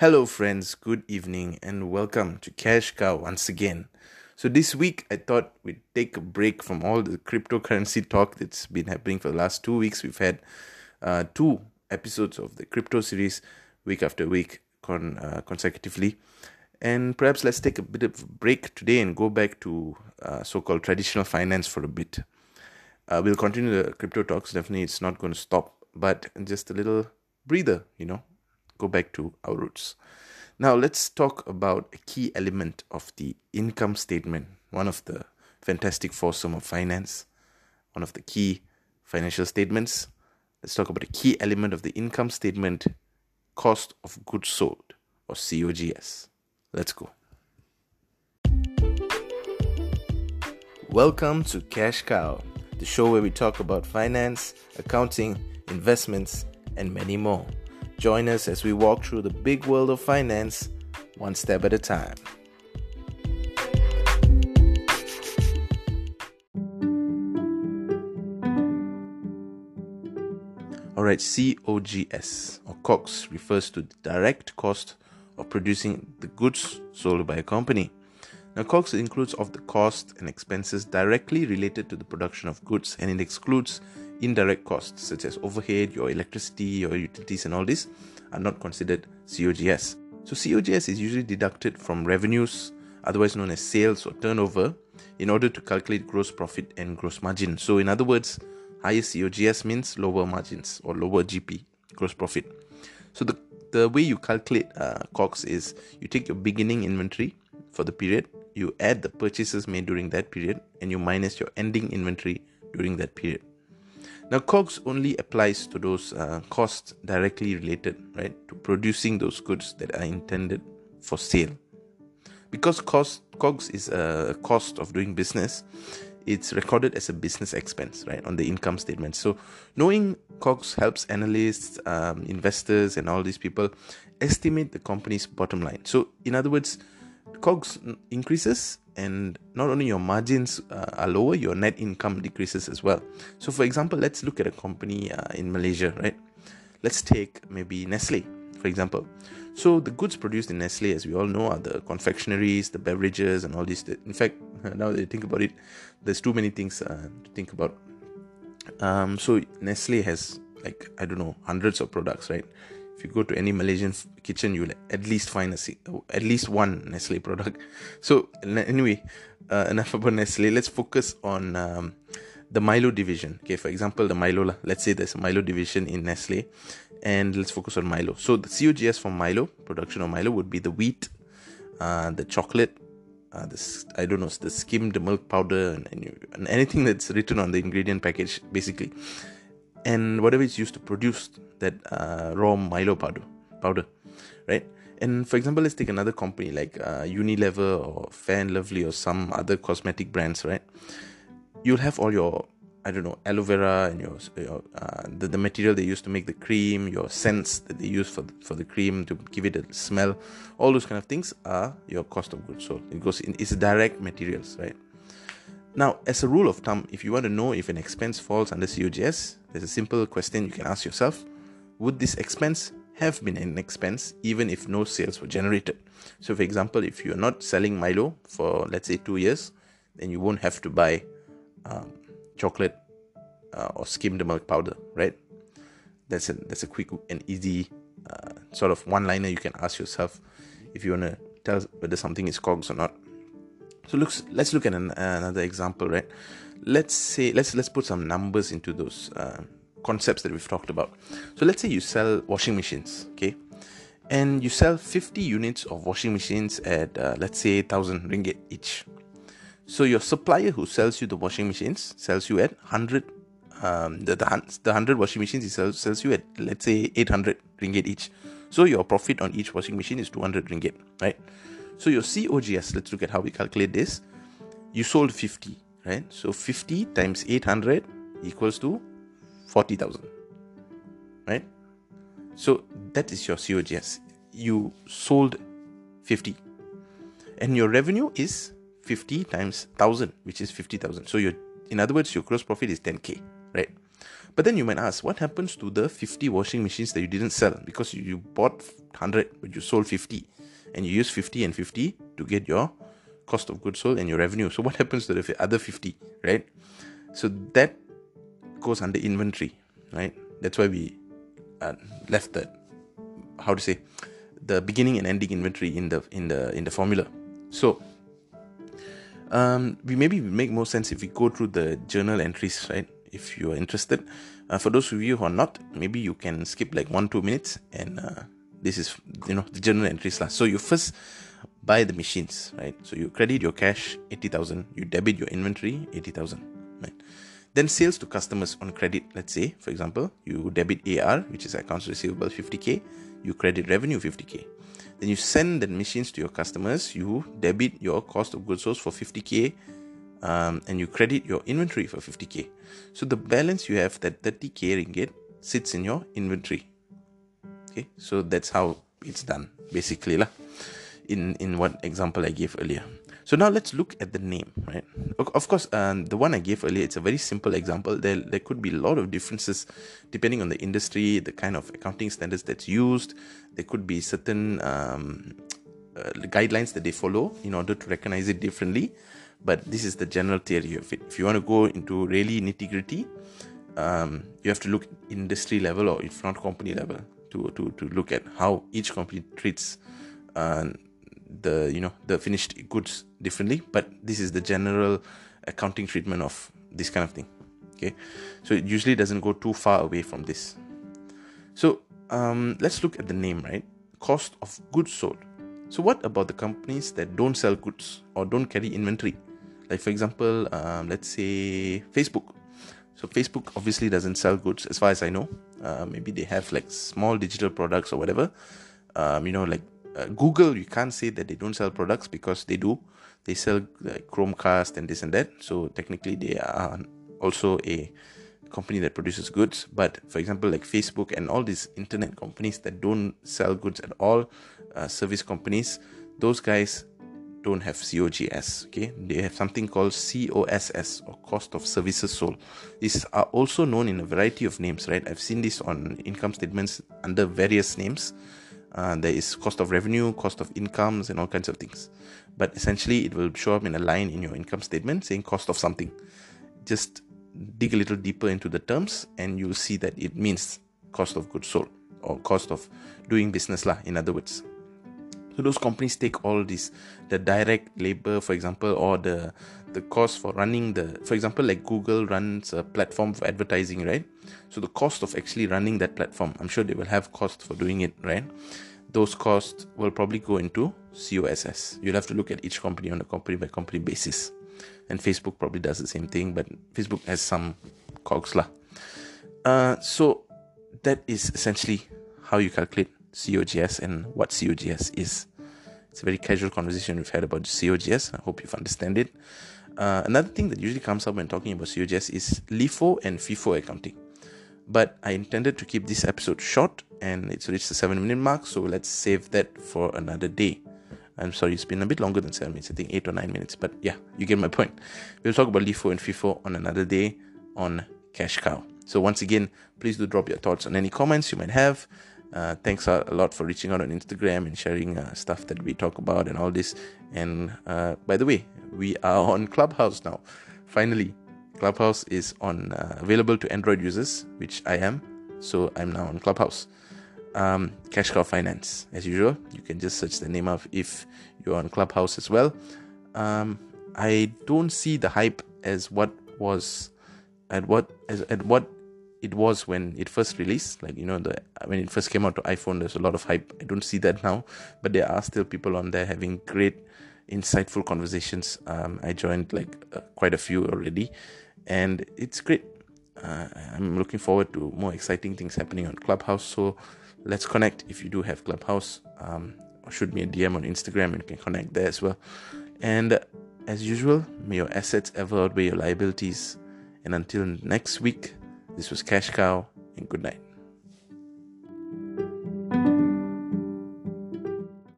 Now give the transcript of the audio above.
Hello, friends. Good evening, and welcome to Cash Cow once again. So, this week I thought we'd take a break from all the cryptocurrency talk that's been happening for the last two weeks. We've had uh, two episodes of the crypto series week after week con- uh, consecutively. And perhaps let's take a bit of a break today and go back to uh, so called traditional finance for a bit. Uh, we'll continue the crypto talks. Definitely, it's not going to stop, but just a little breather, you know, go back to our roots. Now, let's talk about a key element of the income statement, one of the fantastic foursome of finance, one of the key financial statements. Let's talk about a key element of the income statement cost of goods sold, or COGS. Let's go. Welcome to Cash Cow, the show where we talk about finance, accounting, investments, and many more. Join us as we walk through the big world of finance, one step at a time. Alright, COGS or COGS refers to the direct cost of producing the goods sold by a company. Now, COGS includes of the cost and expenses directly related to the production of goods, and it excludes indirect costs such as overhead, your electricity, your utilities, and all this are not considered COGS. So, COGS is usually deducted from revenues, otherwise known as sales or turnover, in order to calculate gross profit and gross margin. So, in other words, higher COGS means lower margins or lower GP, gross profit. So, the, the way you calculate uh, COGS is you take your beginning inventory for the period, you add the purchases made during that period, and you minus your ending inventory during that period. Now, COGS only applies to those uh, costs directly related, right, to producing those goods that are intended for sale. Because cost COGS is a cost of doing business, it's recorded as a business expense, right, on the income statement. So, knowing COGS helps analysts, um, investors, and all these people estimate the company's bottom line. So, in other words, COGS increases and not only your margins uh, are lower, your net income decreases as well. So, for example, let's look at a company uh, in Malaysia, right? Let's take maybe Nestle, for example. So, the goods produced in Nestle, as we all know, are the confectionaries, the beverages, and all these. In fact, now that you think about it, there's too many things uh, to think about. Um, so, Nestle has like I don't know hundreds of products, right? If you go to any Malaysian kitchen, you'll at least find a at least one Nestle product. So anyway, uh, enough about Nestle. Let's focus on um, the Milo division. Okay, for example, the Milo. Let's say there's a Milo division in Nestle, and let's focus on Milo. So the COGS for Milo production of Milo would be the wheat, uh, the chocolate, uh, this I don't know the skimmed milk powder and, and, anything that's written on the ingredient package basically and whatever is used to produce that uh, raw Milo powder, powder, right? And for example, let's take another company like uh, Unilever or Fair and Lovely or some other cosmetic brands, right? You'll have all your I don't know aloe vera and your, your uh, the, the material they use to make the cream, your scents that they use for for the cream to give it a smell, all those kind of things are your cost of goods sold. It goes in it's direct materials, right? Now, as a rule of thumb, if you want to know if an expense falls under COGS, there's a simple question you can ask yourself Would this expense have been an expense even if no sales were generated? So, for example, if you're not selling Milo for let's say two years, then you won't have to buy um, chocolate uh, or skimmed milk powder, right? That's a that's a quick and easy uh, sort of one-liner you can ask yourself if you want to tell whether something is cogs or not. So looks, let's look at an, another example, right? Let's say let's let's put some numbers into those uh, concepts that we've talked about. So let's say you sell washing machines, okay, and you sell 50 units of washing machines at uh, let's say thousand ringgit each. So your supplier who sells you the washing machines sells you at 100 um, the, the, the 100 washing machines he sells, sells you at let's say 800 ringgit each so your profit on each washing machine is 200 ringgit right so your COGS, let's look at how we calculate this. You sold 50, right? So 50 times 800 equals to 40,000, right? So that is your COGS. You sold 50, and your revenue is 50 times 1000, which is 50,000. So your, in other words, your gross profit is 10k, right? But then you might ask, what happens to the 50 washing machines that you didn't sell? Because you bought 100, but you sold 50. And you use 50 and 50 to get your cost of goods sold and your revenue. So what happens to the other 50, right? So that goes under inventory, right? That's why we uh, left that, how to say, the beginning and ending inventory in the in the in the formula. So um, we maybe make more sense if we go through the journal entries, right? If you are interested. Uh, for those of you who are not, maybe you can skip like one two minutes, and uh, this is you know the journal entries last. So you first buy the machines, right? So you credit your cash eighty thousand, you debit your inventory eighty thousand, right? Then sales to customers on credit. Let's say, for example, you debit AR, which is accounts receivable, fifty k. You credit revenue fifty k then you send the machines to your customers. You debit your cost of goods sold for 50k, um, and you credit your inventory for 50k. So the balance you have that 30k ringgit sits in your inventory. Okay, so that's how it's done basically lah. In in what example I gave earlier. So now let's look at the name, right? Of course, um, the one I gave earlier, it's a very simple example. There, there could be a lot of differences depending on the industry, the kind of accounting standards that's used. There could be certain um, uh, guidelines that they follow in order to recognize it differently. But this is the general theory of it. If you want to go into really nitty gritty, um, you have to look industry level or if not company level to, to, to look at how each company treats uh, the you know the finished goods differently but this is the general accounting treatment of this kind of thing okay? So it usually doesn't go too far away from this. So um, let's look at the name right? Cost of goods sold. So what about the companies that don't sell goods or don't carry inventory? Like for example um, let's say facebook. So facebook obviously doesn't sell goods as far as i know. Uh, maybe they have like small digital products or whatever. Um, you know like uh, Google, you can't say that they don't sell products because they do. They sell like Chromecast and this and that. So technically, they are also a company that produces goods. But for example, like Facebook and all these internet companies that don't sell goods at all, uh, service companies, those guys don't have COGS. Okay, they have something called COSS or cost of services sold. These are also known in a variety of names, right? I've seen this on income statements under various names. Uh, there is cost of revenue, cost of incomes, and all kinds of things. But essentially, it will show up in a line in your income statement saying cost of something. Just dig a little deeper into the terms, and you'll see that it means cost of goods sold or cost of doing business, lah. In other words, so those companies take all this, the direct labor, for example, or the the cost for running the, for example, like Google runs a platform for advertising, right? So the cost of actually running that platform, I'm sure they will have cost for doing it, right? Those costs will probably go into COSS. You'll have to look at each company on a company by company basis. And Facebook probably does the same thing, but Facebook has some cogs lah. Uh, so that is essentially how you calculate COGS and what COGS is. It's a very casual conversation we've had about COGS. I hope you've understand it. Uh, another thing that usually comes up when talking about COGS is LIFO and FIFO accounting. But I intended to keep this episode short and it's reached the 7 minute mark, so let's save that for another day. I'm sorry, it's been a bit longer than 7 minutes, I think 8 or 9 minutes, but yeah, you get my point. We'll talk about LIFO and FIFO on another day on Cash Cow. So, once again, please do drop your thoughts on any comments you might have. Uh, thanks a lot for reaching out on Instagram and sharing uh, stuff that we talk about and all this. And uh, by the way, we are on Clubhouse now. Finally, Clubhouse is on uh, available to Android users, which I am. So I'm now on Clubhouse. Um, Cash Cow Finance, as usual. You can just search the name of if you're on Clubhouse as well. Um, I don't see the hype as what was at what as at what it was when it first released like you know the when it first came out to iphone there's a lot of hype i don't see that now but there are still people on there having great insightful conversations um, i joined like uh, quite a few already and it's great. Uh, i'm looking forward to more exciting things happening on clubhouse. So let's connect. If you do have clubhouse um, shoot me a dm on instagram and you can connect there as well. And as usual may your assets ever outweigh your liabilities. And until next week this was Cash Cow, and good night.